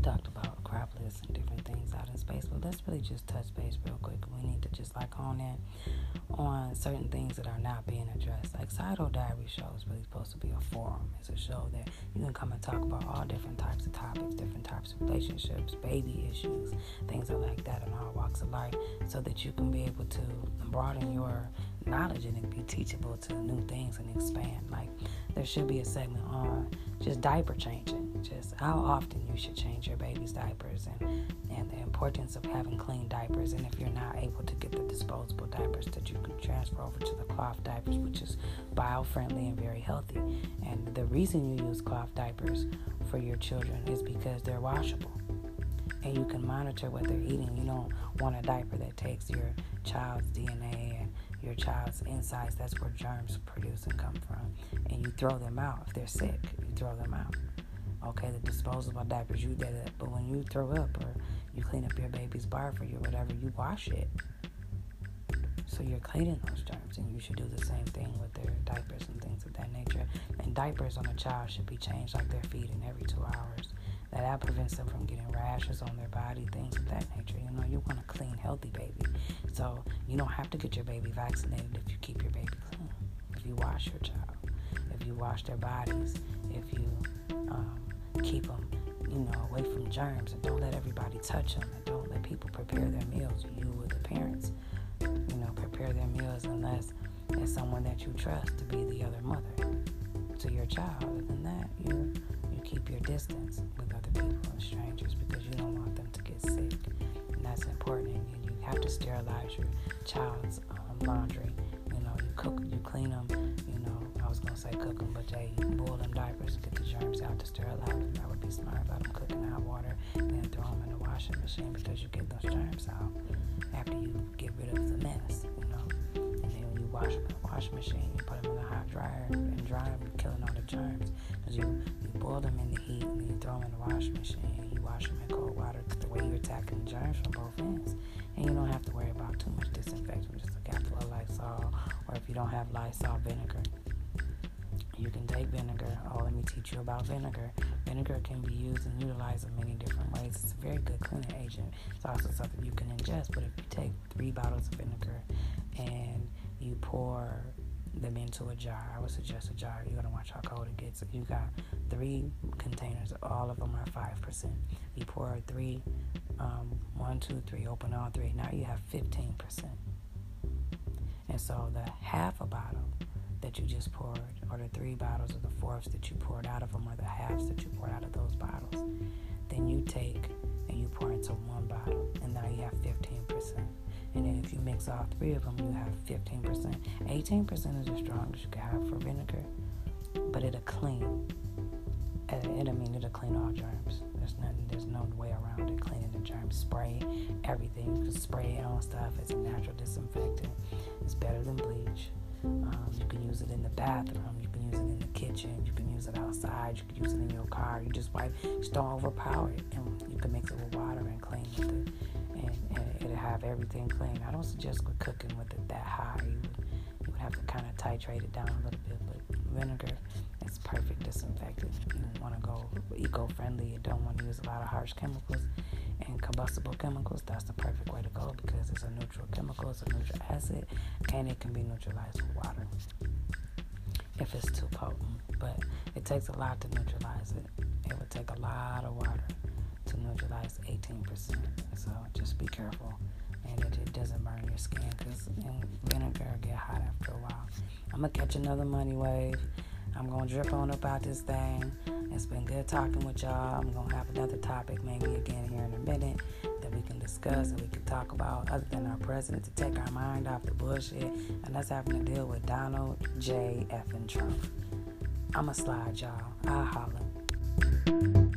we talked about cropless and different things out in space, but let's really just touch base real quick. We need to just like hone in on certain things that are not being addressed. Like Sidle Diary Show is really supposed to be a forum. It's a show that you can come and talk about all different types of topics, different types of relationships, baby issues, things like that in all walks of life, so that you can be able to broaden your knowledge and be teachable to new things and expand. Like there should be a segment on just diaper changing, just how often you should change your baby's diapers and, and the importance of having clean diapers. And if you're not able to get the disposable diapers, that you can transfer over to the cloth diapers, which is bio friendly and very healthy. And the reason you use cloth diapers for your children is because they're washable and you can monitor what they're eating. You don't want a diaper that takes your child's DNA and your child's insides. That's where germs produce and come from. And you throw them out if they're sick. You throw them out. Okay, the disposable diapers you did it, but when you throw up or you clean up your baby's barf or your whatever, you wash it. So you're cleaning those germs, and you should do the same thing with their diapers and things of that nature. And diapers on a child should be changed like they're feeding every two hours. That prevents them from getting rashes on their body, things of that nature. You know, you want a clean, healthy baby. So you don't have to get your baby vaccinated if you keep your baby clean. If you wash your child, if you wash their bodies, if you um, keep them, you know, away from germs, and don't let everybody touch them, and don't let people prepare their meals. You, with the parents, you know, prepare their meals unless it's someone that you trust to be the other mother to your child. Other than that, you keep your distance with other people and strangers because you don't want them to get sick, and that's important. And you have to sterilize your child's um, laundry. You know, you cook, you clean them. You know, I was gonna say cook them, but they boil them diapers, get the germs out to sterilize them. That would be smart. about them cooking hot water and then throw them in the washing machine because you get those germs out after you get rid of the mess. You know, and then when you wash them in the washing machine, you put them in the hot dryer and dry them, killing all the germs. Cause you you boil them in the heat and you throw them in the washing machine. You wash them in cold water. The way you're attacking germs from both ends. And you don't have to worry about too much disinfection, just a capsule of Lysol, or if you don't have Lysol vinegar, you can take vinegar. Oh, let me teach you about vinegar. Vinegar can be used and utilized in many different ways. It's a very good cleaning agent. It's also something you can ingest, but if you take three bottles of vinegar and you pour them into a jar, I would suggest a jar. You're gonna watch how cold it gets. You got three containers, all of them are five percent. You pour three um, one, two, three, open all three. Now you have 15%. And so the half a bottle that you just poured, or the three bottles, or the fourths that you poured out of them, or the halves that you poured out of those bottles, then you take and you pour into one bottle, and now you have 15%. And then if you mix all three of them, you have 15%. 18% is the strongest you can have for vinegar, but it'll clean. It'll mean it'll clean all germs. There's nothing. There's no way around it. Cleaning the germs. Spray everything. You can spray it on stuff. It's a natural disinfectant. It's better than bleach. Um, you can use it in the bathroom. You can use it in the kitchen. You can use it outside. You can use it in your car. You just wipe. Just don't overpower it. And you can mix have everything clean. I don't suggest cooking with it that high. You would, you would have to kind of titrate it down a little bit. But vinegar it's perfect disinfectant. You want to go eco-friendly. You don't want to use a lot of harsh chemicals and combustible chemicals. That's the perfect way to go because it's a neutral chemical, it's a neutral acid, and it can be neutralized with water if it's too potent. But it takes a lot to neutralize it. It would take a lot of water to neutralize 18%. So just be careful and it, it doesn't burn your skin because vinegar get hot after a while. I'm gonna catch another money wave. I'm gonna drip on about this thing. It's been good talking with y'all. I'm gonna have another topic maybe again here in a minute that we can discuss and we can talk about other than our president to take our mind off the bullshit and us having to deal with Donald J. F. and Trump. I'ma slide y'all. I'll holler.